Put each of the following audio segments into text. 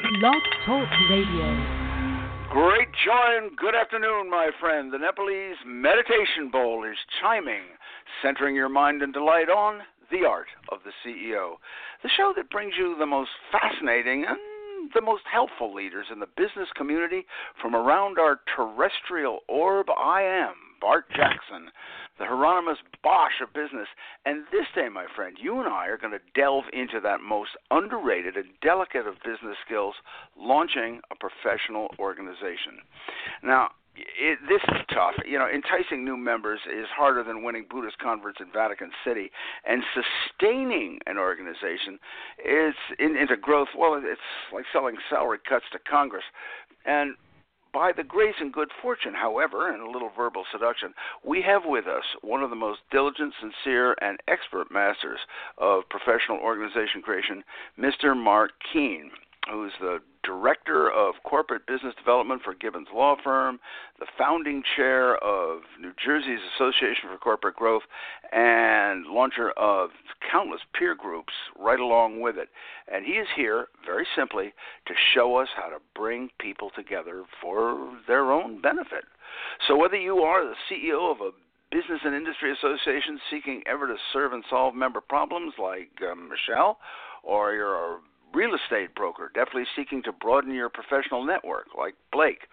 Blog Talk Radio. Great joy and good afternoon, my friend. The Nepalese Meditation Bowl is chiming, centering your mind and delight on the art of the CEO. The show that brings you the most fascinating and the most helpful leaders in the business community from around our terrestrial orb. I am Bart Jackson, the Hieronymus Bosch of business. And this day, my friend, you and I are going to delve into that most underrated and delicate of business skills launching a professional organization. Now, it, this is tough. You know, enticing new members is harder than winning Buddhist converts in Vatican City, and sustaining an organization is in, into growth. Well, it's like selling salary cuts to Congress, and by the grace and good fortune, however, and a little verbal seduction, we have with us one of the most diligent, sincere, and expert masters of professional organization creation, Mr. Mark Kuehn who's the director of corporate business development for Gibbons Law Firm, the founding chair of New Jersey's Association for Corporate Growth, and launcher of countless peer groups right along with it. And he is here, very simply, to show us how to bring people together for their own benefit. So whether you are the CEO of a business and industry association seeking ever to serve and solve member problems like um, Michelle, or you're a real estate broker, definitely seeking to broaden your professional network, like Blake,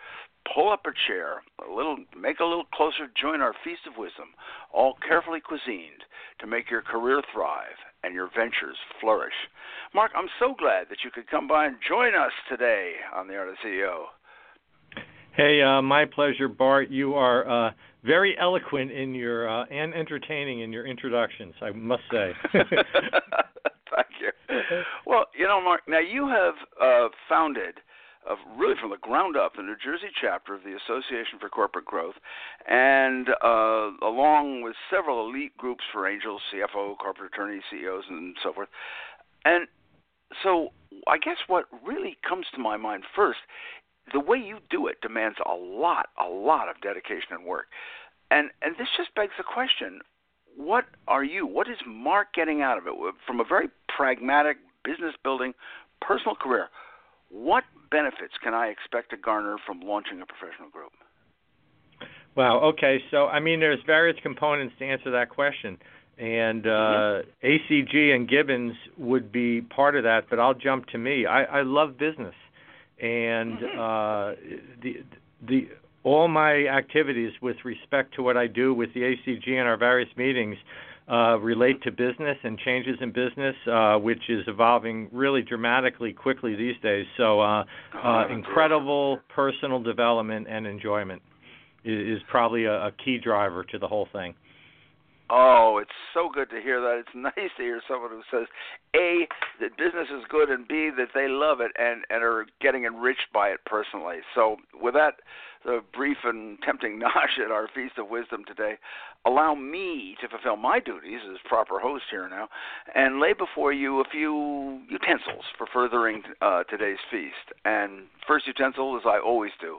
pull up a chair, a little, make a little closer, join our feast of wisdom, all carefully cuisined to make your career thrive and your ventures flourish. Mark, I'm so glad that you could come by and join us today on the Art of CEO. Hey, uh, my pleasure, Bart. You are uh, very eloquent in your uh, and entertaining in your introductions. I must say. Thank you. Well, you know, Mark, now you have uh, founded, uh, really from the ground up, the New Jersey chapter of the Association for Corporate Growth, and uh, along with several elite groups for angels, CFO, corporate attorneys, CEOs, and so forth. And so I guess what really comes to my mind first, the way you do it demands a lot, a lot of dedication and work. And and this just begs the question: what are you? What is Mark getting out of it from a very pragmatic business building personal career? What benefits can I expect to garner from launching a professional group? Wow. Okay. So, I mean, there's various components to answer that question, and uh, mm-hmm. ACG and Gibbons would be part of that. But I'll jump to me. I, I love business, and mm-hmm. uh, the the all my activities with respect to what I do with the ACG and our various meetings uh, relate to business and changes in business, uh, which is evolving really dramatically quickly these days. So, uh, uh, incredible personal development and enjoyment is, is probably a, a key driver to the whole thing. Oh, it's so good to hear that. It's nice to hear someone who says A that business is good and B that they love it and and are getting enriched by it personally. So, with that the brief and tempting nosh at our Feast of Wisdom today, allow me to fulfill my duties as proper host here now and lay before you a few utensils for furthering uh, today's feast. And first utensil, as I always do,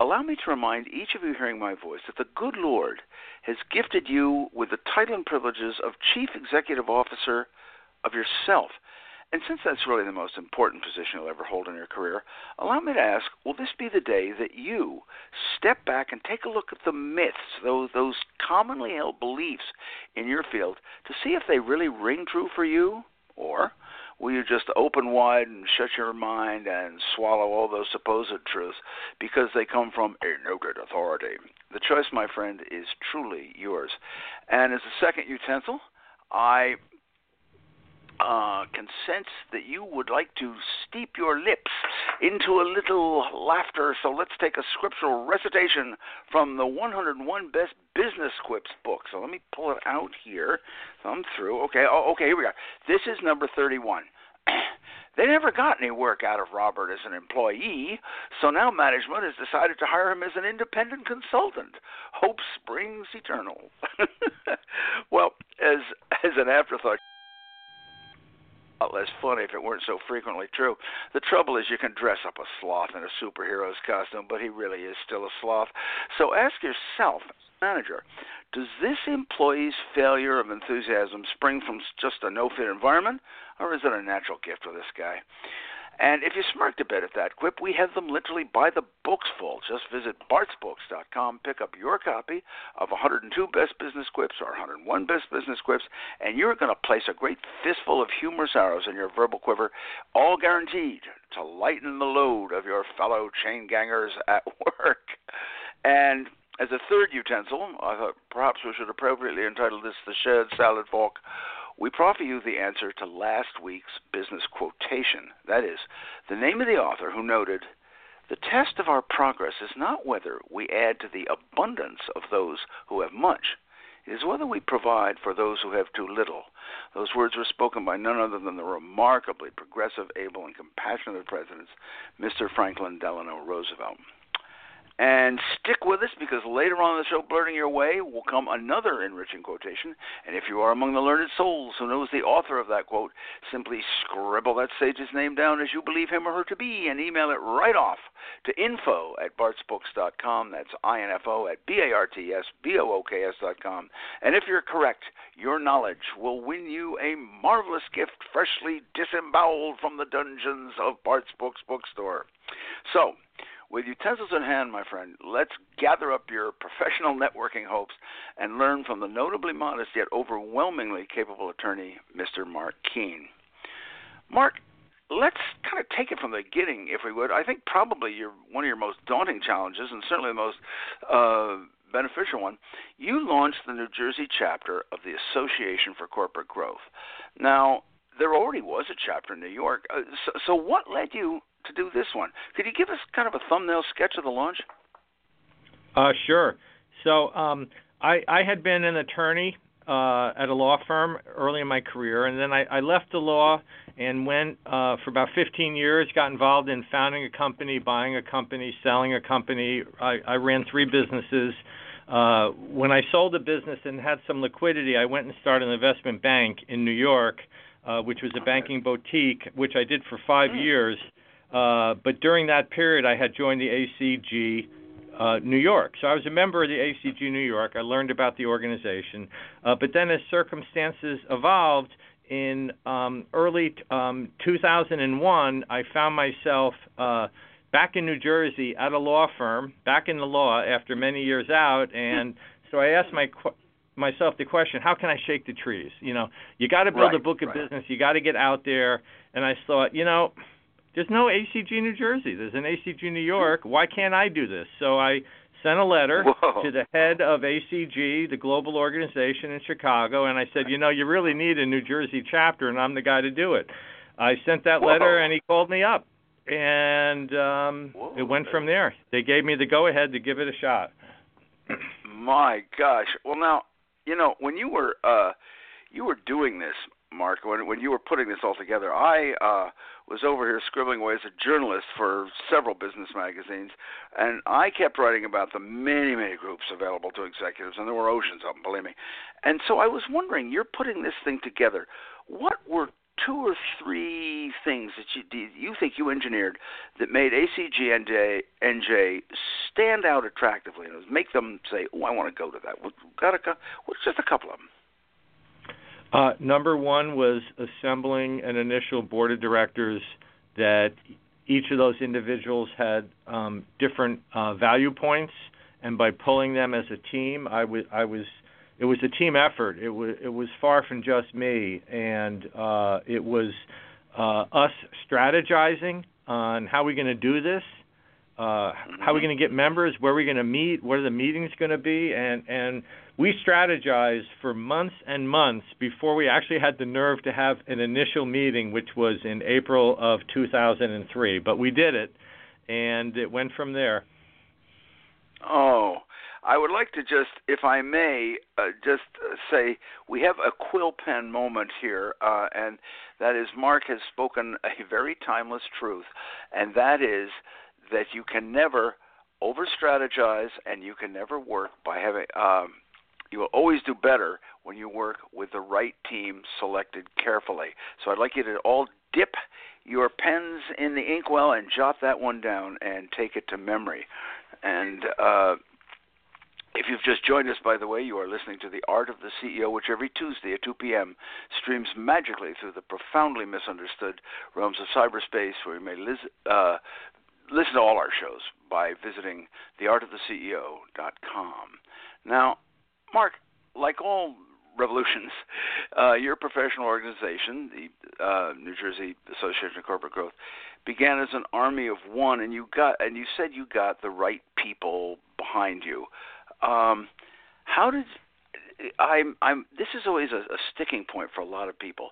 allow me to remind each of you hearing my voice that the good Lord has gifted you with the title and privileges of Chief Executive Officer of yourself and since that's really the most important position you'll ever hold in your career, allow me to ask will this be the day that you step back and take a look at the myths, those, those commonly held beliefs in your field, to see if they really ring true for you? Or will you just open wide and shut your mind and swallow all those supposed truths because they come from a noted authority? The choice, my friend, is truly yours. And as a second utensil, I uh, can that you would like to steep your lips into a little laughter. So let's take a scriptural recitation from the 101 Best Business Quips book. So let me pull it out here. I'm through. Okay. Oh, okay. Here we go. This is number 31. They never got any work out of Robert as an employee, so now management has decided to hire him as an independent consultant. Hope springs eternal. well, as as an afterthought lot less funny if it weren't so frequently true. The trouble is, you can dress up a sloth in a superhero's costume, but he really is still a sloth. So ask yourself, manager, does this employee's failure of enthusiasm spring from just a no fit environment, or is it a natural gift of this guy? And if you smirked a bit at that quip, we have them literally by the books full. Just visit bartsbooks.com, pick up your copy of 102 Best Business Quips or 101 Best Business Quips, and you're going to place a great fistful of humorous arrows in your verbal quiver, all guaranteed to lighten the load of your fellow chain gangers at work. And as a third utensil, I thought perhaps we should appropriately entitle this the shared salad fork. We proffer you the answer to last week's business quotation. That is, the name of the author who noted, The test of our progress is not whether we add to the abundance of those who have much. It is whether we provide for those who have too little. Those words were spoken by none other than the remarkably progressive, able, and compassionate President, Mr. Franklin Delano Roosevelt. And stick with us because later on in the show, Blurting Your Way, will come another enriching quotation. And if you are among the learned souls who knows the author of that quote, simply scribble that sage's name down as you believe him or her to be and email it right off to info at bartsbooks.com. That's I-N-F-O at B-A-R-T-S-B-O-O-K-S dot com. And if you're correct, your knowledge will win you a marvelous gift freshly disemboweled from the dungeons of Bart's Books Bookstore. So, with utensils in hand, my friend, let's gather up your professional networking hopes and learn from the notably modest yet overwhelmingly capable attorney, Mr. Mark Kuehn. Mark, let's kind of take it from the beginning, if we would. I think probably your one of your most daunting challenges, and certainly the most uh, beneficial one. You launched the New Jersey chapter of the Association for Corporate Growth. Now, there already was a chapter in New York. Uh, so, so, what led you to do this one. Could you give us kind of a thumbnail sketch of the launch? Uh, sure. So um, I, I had been an attorney uh, at a law firm early in my career, and then I, I left the law and went uh, for about 15 years. Got involved in founding a company, buying a company, selling a company. I, I ran three businesses. Uh, when I sold the business and had some liquidity, I went and started an investment bank in New York, uh, which was a banking boutique, which I did for five hmm. years. Uh, but during that period, I had joined the ACG uh, New York. So I was a member of the ACG New York. I learned about the organization. Uh, but then, as circumstances evolved, in um, early um, 2001, I found myself uh, back in New Jersey at a law firm, back in the law after many years out. And so I asked my myself the question, how can I shake the trees? You know, you got to build right, a book of right. business. You got to get out there. And I thought, you know there's no ACG New Jersey. There's an ACG New York. Why can't I do this? So I sent a letter Whoa. to the head of ACG, the global organization in Chicago, and I said, you know, you really need a New Jersey chapter, and I'm the guy to do it. I sent that Whoa. letter, and he called me up, and um, Whoa. it went from there. They gave me the go-ahead to give it a shot. My gosh. Well, now, you know, when you were uh, you were doing this, Mark, when when you were putting this all together, I uh, was over here scribbling away as a journalist for several business magazines, and I kept writing about the many, many groups available to executives, and there were oceans of them, believe me. And so I was wondering, you're putting this thing together. What were two or three things that you you think you engineered that made ACG NJ, NJ stand out attractively and make them say, "Oh, I want to go to that." Got a, what's just a couple of them? Uh, number one was assembling an initial board of directors that each of those individuals had um, different uh, value points, and by pulling them as a team, I was I was it was a team effort. It was it was far from just me, and uh, it was uh, us strategizing on how we're going to do this, uh, how are we going to get members, where are we going to meet, what are the meetings going to be, and and we strategized for months and months before we actually had the nerve to have an initial meeting, which was in April of 2003. But we did it, and it went from there. Oh, I would like to just, if I may, uh, just uh, say we have a quill pen moment here, uh, and that is Mark has spoken a very timeless truth, and that is that you can never over strategize and you can never work by having um, you will always do better when you work with the right team selected carefully. So I'd like you to all dip your pens in the inkwell and jot that one down and take it to memory. And uh, If you've just joined us, by the way, you are listening to The Art of the CEO, which every Tuesday at 2 p.m. streams magically through the profoundly misunderstood realms of cyberspace, where you may lis- uh, listen to all our shows by visiting theartoftheceo.com. Now, Mark, like all revolutions, uh, your professional organization, the uh, New Jersey Association of Corporate Growth, began as an army of one, and you got and you said you got the right people behind you. Um, how did I'm I'm this is always a, a sticking point for a lot of people.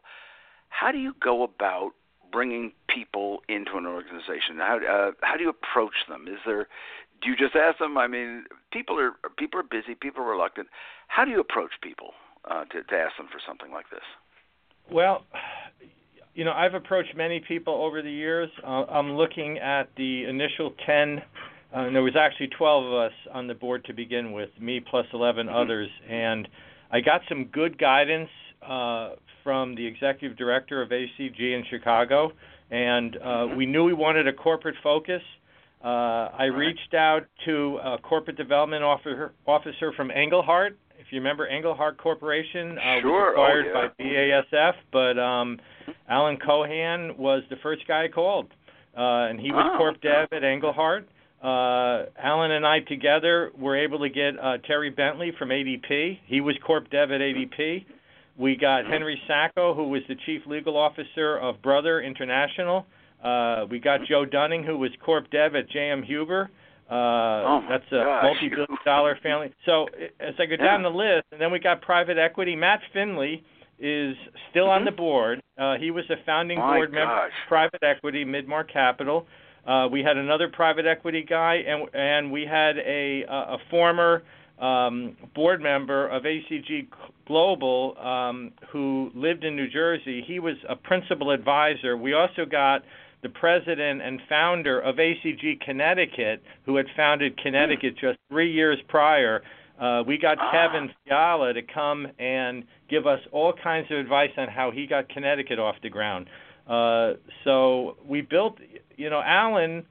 How do you go about bringing people into an organization? How uh, how do you approach them? Is there do you just ask them? I mean, people are people are busy, people are reluctant. How do you approach people uh, to to ask them for something like this? Well, you know, I've approached many people over the years. Uh, I'm looking at the initial 10 uh, and there was actually 12 of us on the board to begin with, me plus 11 mm-hmm. others, and I got some good guidance uh, from the executive director of ACG in Chicago, and uh, mm-hmm. we knew we wanted a corporate focus. Uh, I reached out to a corporate development officer, officer from Engelhard. If you remember, Engelhard Corporation uh, sure. was acquired oh, yeah. by BASF, but um. Alan Cohan was the first guy I called, uh, and he was oh. corp dev at Engelhard. Uh, Alan and I together were able to get uh, Terry Bentley from ADP. He was corp dev at ADP. We got Henry Sacco, who was the chief legal officer of Brother International. Uh, we got Joe Dunning, who was corp dev at JM Huber. Uh, oh that's a gosh. multi-billion dollar family. So as I go down Yeah. the list, and then we got private equity. Matt Finley is still on Mhm. the board. Uh, he was a founding My board member of private equity, Midmark Capital. Uh, we had another private equity guy, and and we had a a former um, board member of ACG Global um, who lived in New Jersey. He was a principal advisor. We also got the president and founder of ACG Connecticut, who had founded Connecticut just three years prior. Uh, we got Ah. Kevin Fiala to come and give us all kinds of advice on how he got Connecticut off the ground. Uh, so we built, you know, Alan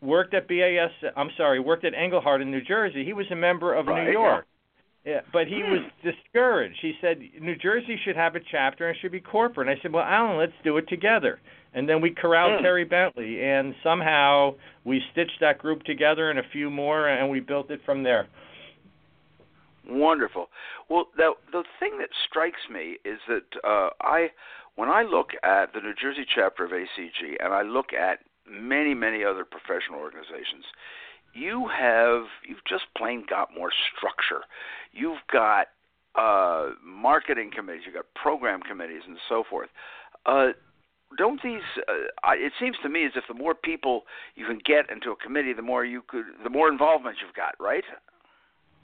worked at BAS. I'm sorry, worked at Engelhard in New Jersey. He was a member of Right, New York. Yeah, but he Hmm. was discouraged. He said New Jersey should have a chapter and it should be corporate. And I said, well, Alan, let's do it together. And then we corralled Hmm. Terry Bentley, and somehow we stitched that group together and a few more, and we built it from there. Wonderful. Well, the the thing that strikes me is that uh, I, when I look at the New Jersey chapter of ACG, and I look at many many other professional organizations, you have you've just plain got more structure. You've got uh, marketing committees, you've got program committees, and so forth. Uh, don't these? Uh, it seems to me as if the more people you can get into a committee, the more you could, the more involvement you've got, right?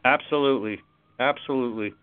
Absolutely, absolutely.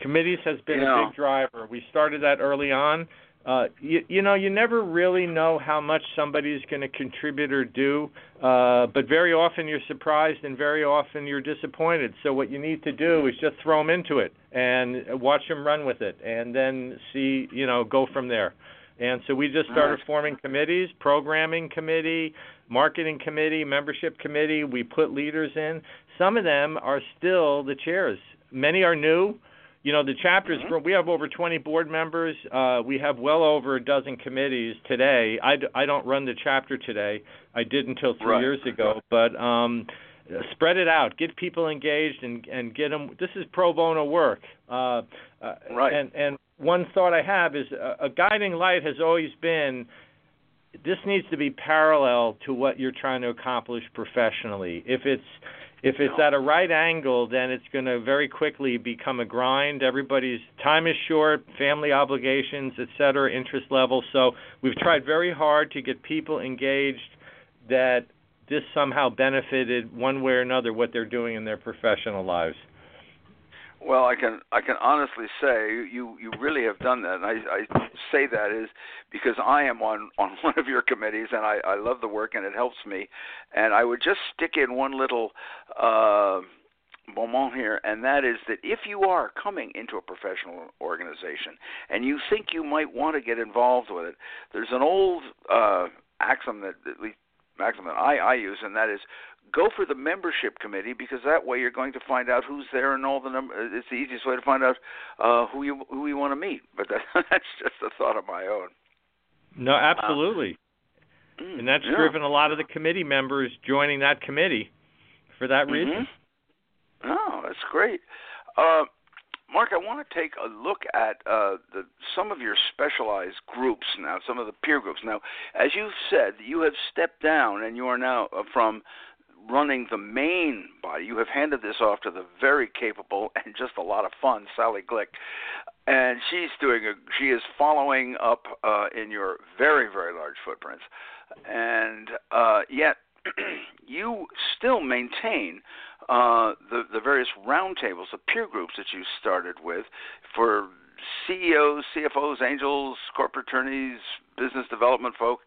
Committees has been Yeah. a big driver. We started that early on. Uh, you, you know, you never really know how much somebody's going to contribute or do, uh, but very often you're surprised and very often you're disappointed. So what you need to do is just throw them into it and watch them run with it, and then see, you know, go from there. And so we just started Right. forming committees, programming committee, marketing committee, membership committee. We put leaders in. Some of them are still the chairs. Many are new. You know, the chapters, Mhm. we have over 20 board members. Uh, we have well over a dozen committees today. I, d- I don't run the chapter today. I did until three Right. years ago. But um, spread it out. Get people engaged and, and get them. This is pro bono work. Uh, uh, Right. And, and one thought I have is a, a guiding light has always been this needs to be parallel to what you're trying to accomplish professionally. If it's if it's at a right angle, then it's going to very quickly become a grind. Everybody's time is short, family obligations, et cetera, interest levels. So we've tried very hard to get people engaged that this somehow benefited one way or another what they're doing in their professional lives. Well, I can I can honestly say you you really have done that, and I, I say that is because I am on on one of your committees, and I I love the work, and it helps me. And I would just stick in one little uh, moment here, and that is that if you are coming into a professional organization and you think you might want to get involved with it, there's an old uh, axiom that at least maxim that I, I use, and that is go for the membership committee because that way you're going to find out who's there and all the number. It's the easiest way to find out uh, who you who you want to meet. But that, that's just a thought of my own. No, absolutely. Uh, and that's yeah. driven a lot of the committee members joining that committee for that Mhm. reason. Oh, that's great. Uh, Mark, I want to take a look at uh, the, some of your specialized groups now, some of the peer groups. Now, as you've said, you have stepped down and you are now uh, from running the main body. You have handed this off to the very capable and just a lot of fun Sally Glick, and she's doing a. She is following up uh, in your very very large footprints, and uh, yet you still maintain uh, the the various roundtables, the peer groups that you started with for CEOs, CFOs, angels, corporate attorneys, business development folk.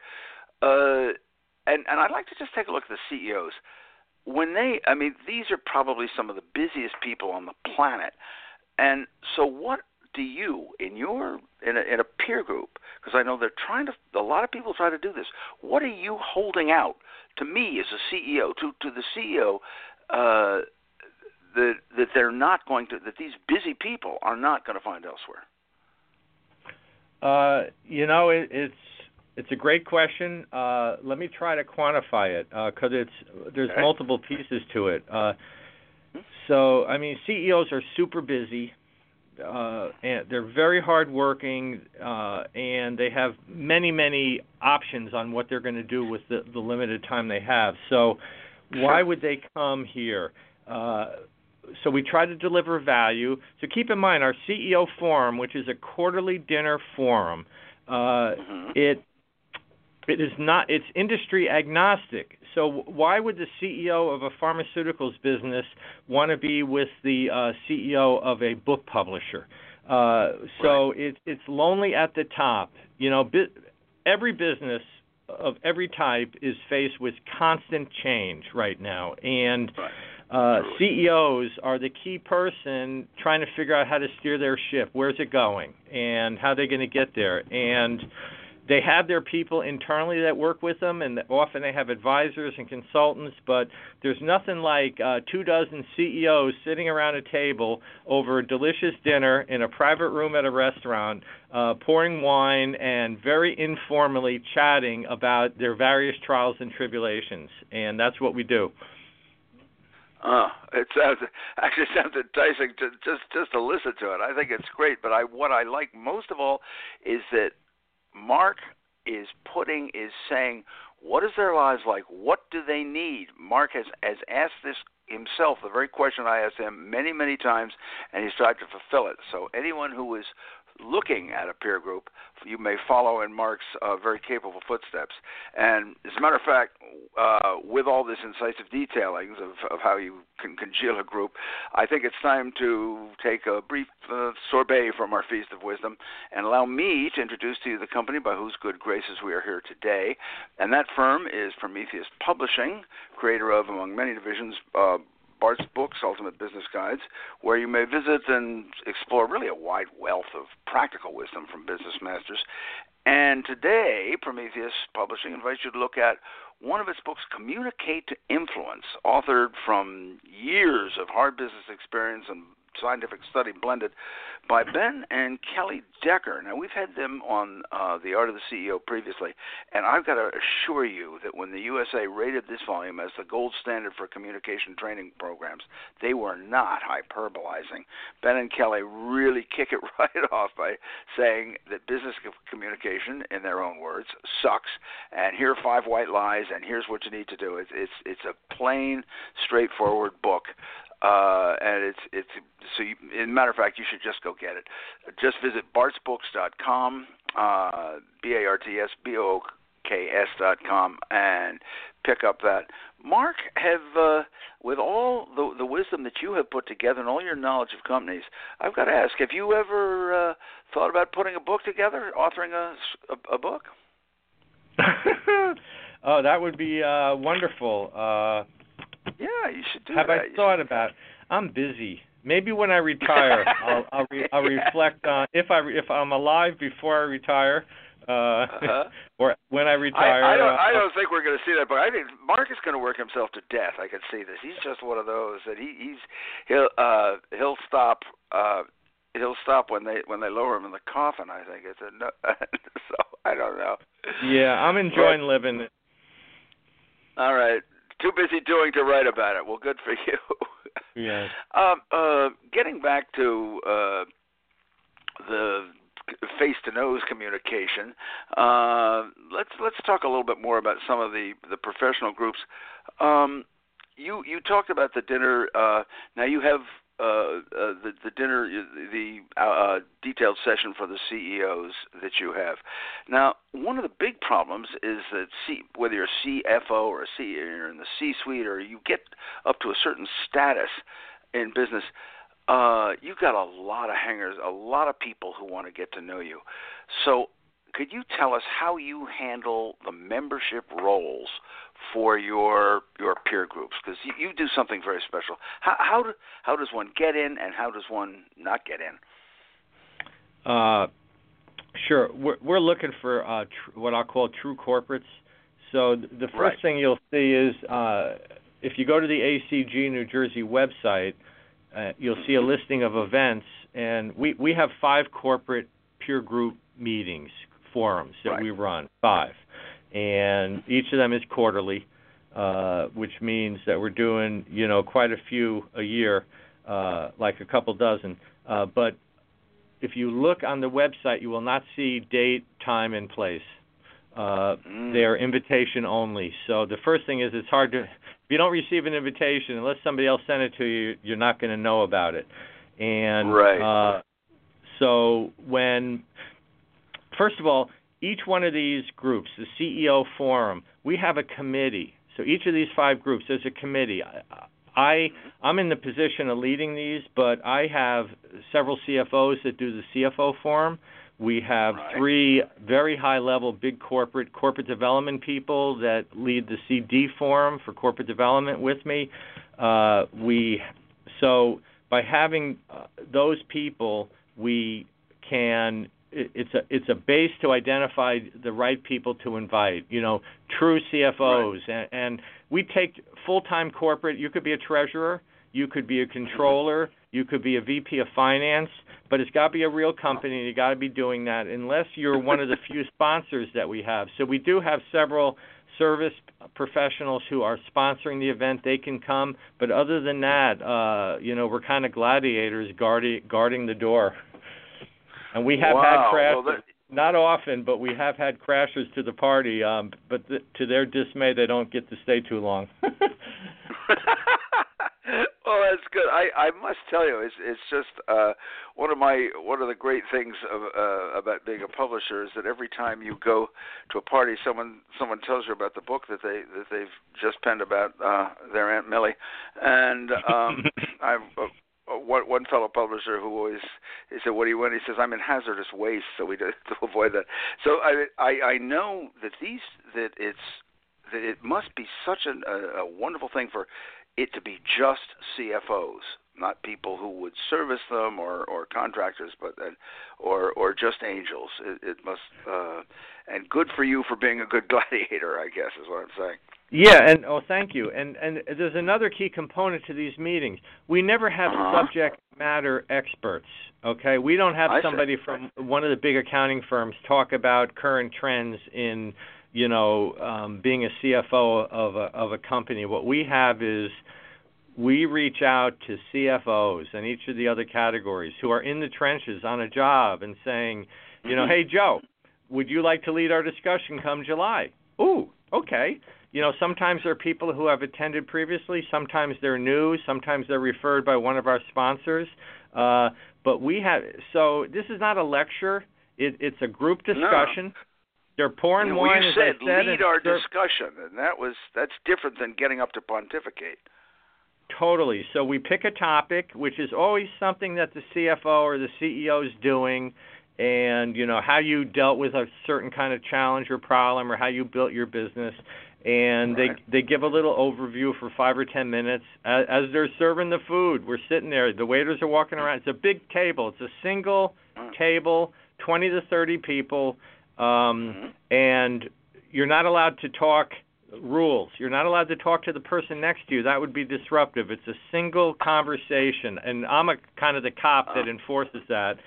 Uh, and and I'd like to just take a look at the CEOs. When they, I mean, these are probably some of the busiest people on the planet. And so, what do you, in your in a, in a peer group, because I know they're trying to, a lot of people try to do this. What are you holding out to me as a CEO, to to the CEO, uh, that that they're not going to, that these busy people are not going to find elsewhere? Uh, you know, it, it's it's a great question. Uh, let me try to quantify it because it's there's Okay. multiple pieces to it. Uh, so, I mean, CEOs are super busy, uh, and they're very hardworking, uh, and they have many, many options on what they're going to do with the, the limited time they have. So, why would they come here? Uh, so we try to deliver value. So keep in mind our CEO forum, which is a quarterly dinner forum. Uh, Mhm. it it is not it's industry agnostic. So why would the CEO of a pharmaceuticals business want to be with the uh, CEO of a book publisher? Uh, so it, it's lonely at the top. You know, bi- every business of every type is faced with constant change right now, and Right. uh, CEOs are the key person trying to figure out how to steer their ship. Where's it going, and how they're going to get there, and they have their people internally that work with them, and often they have advisors and consultants. But there's nothing like uh, two dozen CEOs sitting around a table over a delicious dinner in a private room at a restaurant, uh, pouring wine and very informally chatting about their various trials and tribulations. And that's what we do. Uh, it sounds actually sounds enticing to just just to listen to it. I think it's great, but I what I like most of all is that Mark is putting is saying what is their lives like? What do they need? Mark has has asked this himself, the very question I asked him many many times, and he's tried to fulfill it. So anyone who is looking at a peer group, you may follow in Mark's uh, very capable footsteps. And as a matter of fact, uh, with all this incisive detailings of, of how you can congeal a group, I think it's time to take a brief uh, sorbet from our feast of wisdom and allow me to introduce to you the company by whose good graces we are here today. And that firm is Prometheus Publishing, creator of, among many divisions, uh, Bart's Books, Ultimate Business Guides, where you may visit and explore really a wide wealth of practical wisdom from business masters. And today, Prometheus Publishing invites you to look at one of its books, Communicate to Influence, authored from years of hard business experience and scientific study blended by Ben and Kelly Decker. Now, we've had them on uh, The Art of the CEO previously, and I've got to assure you that when the USA rated this volume as the gold standard for communication training programs, they were not hyperbolizing. Ben and Kelly really kick it right off by saying that business communication, in their own words, sucks, and here are five white lies, and here's what you need to do. It's it's it's a plain, straightforward book uh, and it's it's so. You, as a matter of fact, you should just go get it. Just visit bartsbooks.com, uh, b a r t s b o k s dot com, and pick up that. Mark, have uh, with all the the wisdom that you have put together and all your knowledge of companies, I've got to ask: Have you ever uh, thought about putting a book together, authoring a a, a book? oh, that would be uh, wonderful. Uh, yeah, you should do have that. I thought about? It? I'm busy. Maybe when I retire, I'll I'll, re- I'll Yeah. reflect on if I if I'm alive before I retire. uh, Uh-huh. or when I I, retire. I don't. uh, I don't think we're going to see that, but I think Mark is going to work himself to death. I can see this. He's just one of those that he, he's he'll uh he'll stop uh he'll stop when they when they lower him in the coffin. I think it's a no, so I don't know. Yeah, I'm enjoying living. All right, too busy doing to write about it. Well, good for you. Yes. Um, uh, getting back to uh, the face to nose communication, uh, let's let's talk a little bit more about some of the the professional groups. Um, you you talked about the dinner. Uh, now you have uh, uh, the the dinner the uh, detailed session for the CEOs that you have. Now, one of the big problems is that C, whether you're a CFO or a C, you're in the C-suite or you get up to a certain status in business, uh, you've got a lot of hangers, a lot of people who want to get to know you. So, could you tell us how you handle the membership roles for your your peer groups? Because you, you do something very special. How how, do, how does one get in, and how does one not get in? Uh, sure. We're, we're looking for uh, tr- what I'll call true corporates. So th- the first Right. thing you'll see is uh, if you go to the ACG New Jersey website, uh, you'll see a listing of events, and we we have five corporate peer group meetings forums that Right. we run. Five, and each of them is quarterly. Uh, which means that we're doing, you know, quite a few a year, uh, like a couple dozen. Uh, but if you look on the website, you will not see date, time, and place. Uh, Mm. they are invitation only. So the first thing is it's hard to if you don't receive an invitation unless somebody else sent it to you, you're not going to know about it. And Right. uh, so when first of all, each one of these groups, the CEO forum, we have a committee. So each of these five groups, there's a committee. I, I I'm in the position of leading these, but I have several CFOs that do the CFO forum. We have Right. three very high level big corporate corporate development people that lead the CD forum for corporate development with me. Uh, we so by having uh, those people, we can it's a it's a base to identify the right people to invite. You know, true CFOs, and, and we take full time corporate. You could be a treasurer, you could be a controller, you could be a VP of finance, but it's got to be a real company. and You got to be doing that unless you're one of the few sponsors that we have. So we do have several service professionals who are sponsoring the event. They can come, but other than that, uh, you know, we're kind of gladiators guarding guarding the door. And we have wow. had crashes, Well, that, not often, but we have had crashers to the party. Um, but th- to their dismay, they don't get to stay too long. well, that's good. I I must tell you, it's it's just uh, one of my one of the great things of, uh, about being a publisher is that every time you go to a party, someone someone tells you about the book that they that they've just penned about uh, their aunt Millie, and um, I've. One one fellow publisher who always he said what do you want he says I'm in hazardous waste so we do to avoid that so I I I know that these that it's that it must be such an, a, a wonderful thing for it to be just CFOs, not people who would service them or, or contractors, but or or just angels. It, it must uh, and good for you for being a good gladiator, I guess is what I'm saying. Yeah, and oh, thank you. And and there's another key component to these meetings. We never have Uh-huh. subject matter experts. Okay, we don't have I see. somebody from one of the big accounting firms talk about current trends in, you know, um, being a CFO of a of a company. What we have is we reach out to CFOs and each of the other categories who are in the trenches on a job and saying, you know, Mhm. hey Joe, would you like to lead our discussion come July? Ooh, okay. You know, sometimes there are people who have attended previously, sometimes they're new, sometimes they're referred by one of our sponsors. Uh, but we have so this is not a lecture. It, it's a group discussion. No. They're pouring You, well, wine, you as said said, lead and our they're- discussion, and that was that's different than getting up to pontificate. Totally. So we pick a topic, which is always something that the CFO or the CEO is doing, and you know how you dealt with a certain kind of challenge or problem, or how you built your business. And Right. they they give a little overview for five or ten minutes as, as they're serving the food. We're sitting there. The waiters are walking around. It's a big table. It's a single Mm. table, 20 to 30 people. Um, Mhm. and you're not allowed to talk rules. You're not allowed to talk to the person next to you. That would be disruptive. It's a single conversation, and I'm a kind of the cop that Oh. enforces that.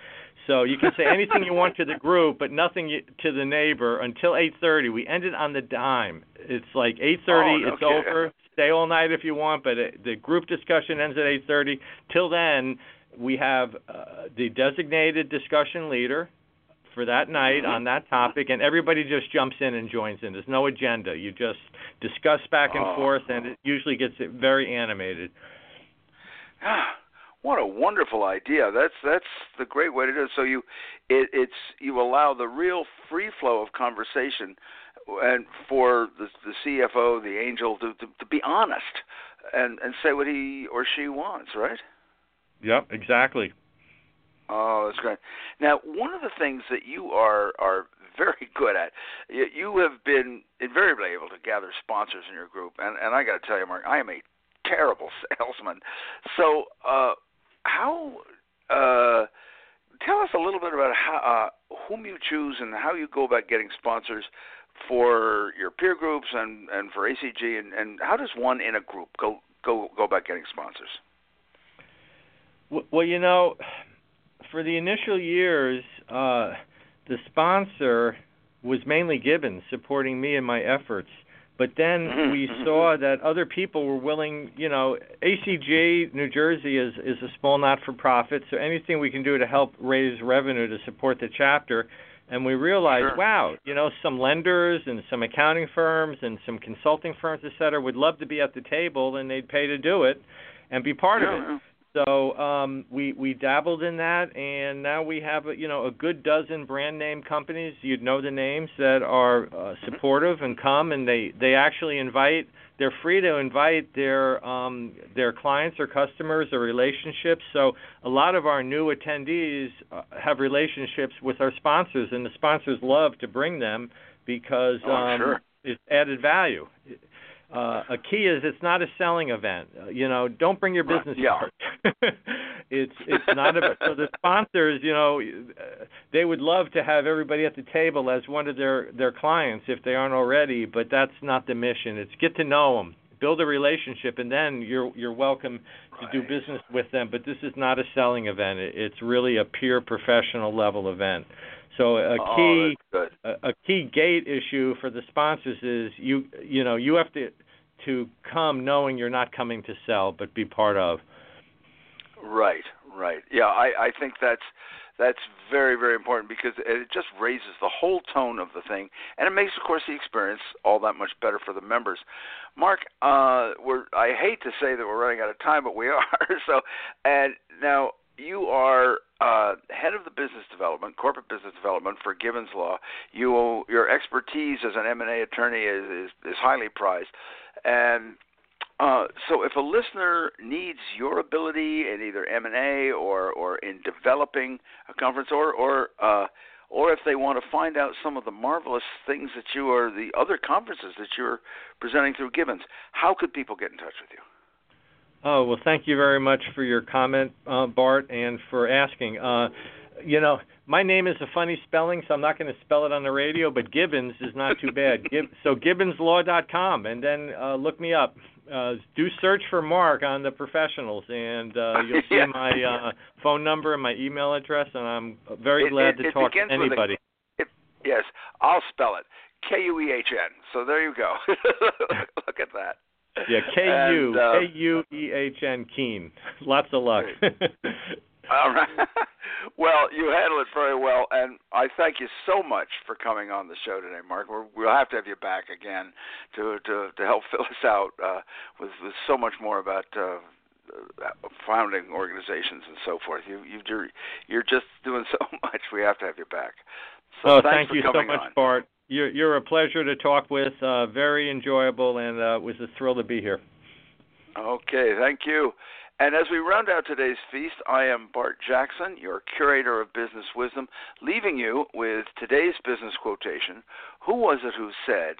So you can say anything you want to the group, but nothing to the neighbor until 8:30. We ended on the dime. It's like 8:30. Oh, no it's kidding. over. Stay all night if you want, but it, the group discussion ends at 8:30. Till then, we have uh, the designated discussion leader for that night Mhm. on that topic, and everybody just jumps in and joins in. There's no agenda. You just discuss back and Oh. forth, and it usually gets very animated. What a wonderful idea. That's that's the great way to do it. So you it, it's you allow the real free flow of conversation and for the the CFO, the angel to to, to be honest and and say what he or she wants, right? Yep, exactly. Oh, that's great. Now, one of the things that you are are very good at, you, you have been invariably able to gather sponsors in your group, and and I got to tell you, Mark, I am a terrible salesman. So, uh, how? Uh, tell us a little bit about how uh, whom you choose and how you go about getting sponsors for your peer groups and and for ACG, and and how does one in a group go go go about getting sponsors? Well, you know, for the initial years, uh, the sponsor was mainly Gibbons supporting me in my efforts. But then Mhm, we mhm. saw that other people were willing, you know, ACG New Jersey is is a small not-for-profit, so anything we can do to help raise revenue to support the chapter. And we realized, Sure. wow, you know, some lenders and some accounting firms and some consulting firms, et cetera, would love to be at the table and they'd pay to do it and be part of it. So um, we we dabbled in that, and now we have a, you know a good dozen brand name companies. You'd know the names that are uh, supportive and come, and they they actually invite. They're free to invite their um, their clients or customers or relationships. So a lot of our new attendees uh, have relationships with our sponsors, and the sponsors love to bring them because Oh, um, sure. it's added value. Uh, a key is it's not a selling event. Uh, you know, don't bring your business yeah. cards. it's it's not about so the sponsors. You know, they would love to have everybody at the table as one of their their clients if they aren't already, but that's not the mission. It's get to know them, build a relationship, and then you're you're welcome to do business with them. But this is not a selling event. It's really a peer professional level event. So a oh, key good. a, a key gate issue for the sponsors is you you know you have to to come knowing you're not coming to sell but be part of Right, right. Yeah, I I think that's that's very very important because it just raises the whole tone of the thing, and it makes, of course, the experience all that much better for the members. Mark, uh, we're I hate to say that we're running out of time, but we are. So, and now you are uh, head of the business development, corporate business development for Gibbons Law. You your expertise as an M and A attorney is, is is highly prized, and uh, so if a listener needs your ability in either M&A or, or in developing a conference or, or, uh, or if they want to find out some of the marvelous things that you are, the other conferences that you're presenting through Gibbons, how could people get in touch with you? oh well thank you very much for your comment uh, bart and for asking. Uh, you know my name is a funny spelling so i'm not going to spell it on the radio but gibbons is not too bad. Gib- so gibbonslaw.com and then uh, look me up uh, do search for Mark on the professionals, and uh, you'll see Yeah. my uh, phone number and my email address, and I'm very It- glad it- to it talk to with a- anybody. Yes, I'll spell it. K U E H N. So there you go. Look at that. Yeah, K U uh, K U E H N Kuehn. Lots of luck. All right. well, you handle it very well, and I thank you so much for coming on the show today, Mark. We're, we'll have to have you back again to to to help fill us out uh, with with so much more about. Uh, founding organizations and so forth. You you you're, you're just doing so much. We have to have you back. So oh, thanks thank for you so coming much, on. Bart. You're you're a pleasure to talk with. Uh, very enjoyable, and uh, it was a thrill to be here. Okay, thank you. And as we round out today's feast, I am Bart Jackson, your curator of business wisdom, leaving you with today's business quotation. Who was it who said,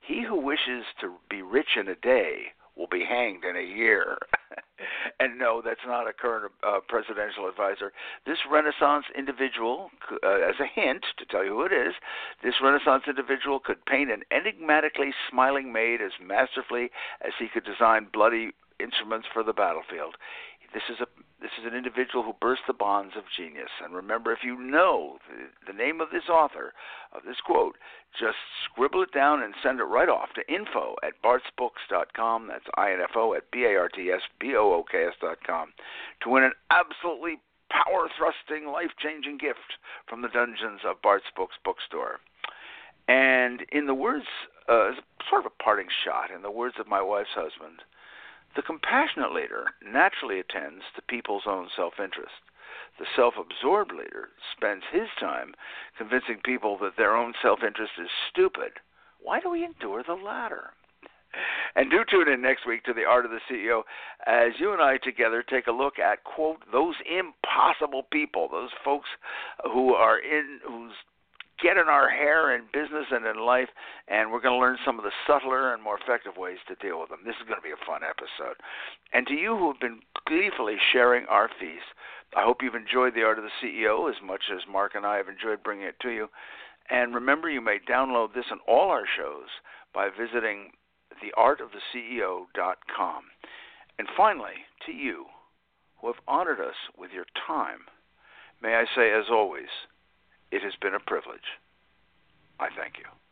He who wishes to be rich in a day will be hanged in a year? and no, that's not a current uh, presidential advisor. This Renaissance individual, uh, as a hint to tell you who it is, this Renaissance individual could paint an enigmatically smiling maid as masterfully as he could design bloody instruments for the battlefield. This is a this is an individual who burst the bonds of genius. And remember, if you know the, the name of this author of this quote, just scribble it down and send it right off to info at bartsbooks.com. That's I-N-F-O at B-A-R-T-S-B-O-O-K-S dot com to win an absolutely power-thrusting, life-changing gift from the dungeons of Bart's Books bookstore. And in the words, uh, sort of a parting shot, in the words of my wife's husband, the compassionate leader naturally attends to people's own self interest. The self absorbed leader spends his time convincing people that their own self interest is stupid. Why do we endure the latter? And do tune in next week to The Art of the CEO as you and I together take a look at, quote, those impossible people, those folks who are in, whose get in our hair in business and in life, and we're going to learn some of the subtler and more effective ways to deal with them. This is going to be a fun episode. And to you who have been gleefully sharing our feast, I hope you've enjoyed The Art of the CEO as much as Mark and I have enjoyed bringing it to you. And remember, you may download this and all our shows by visiting theartoftheceo.com. And finally, to you who have honored us with your time, may I say, as always, it has been a privilege. I thank you.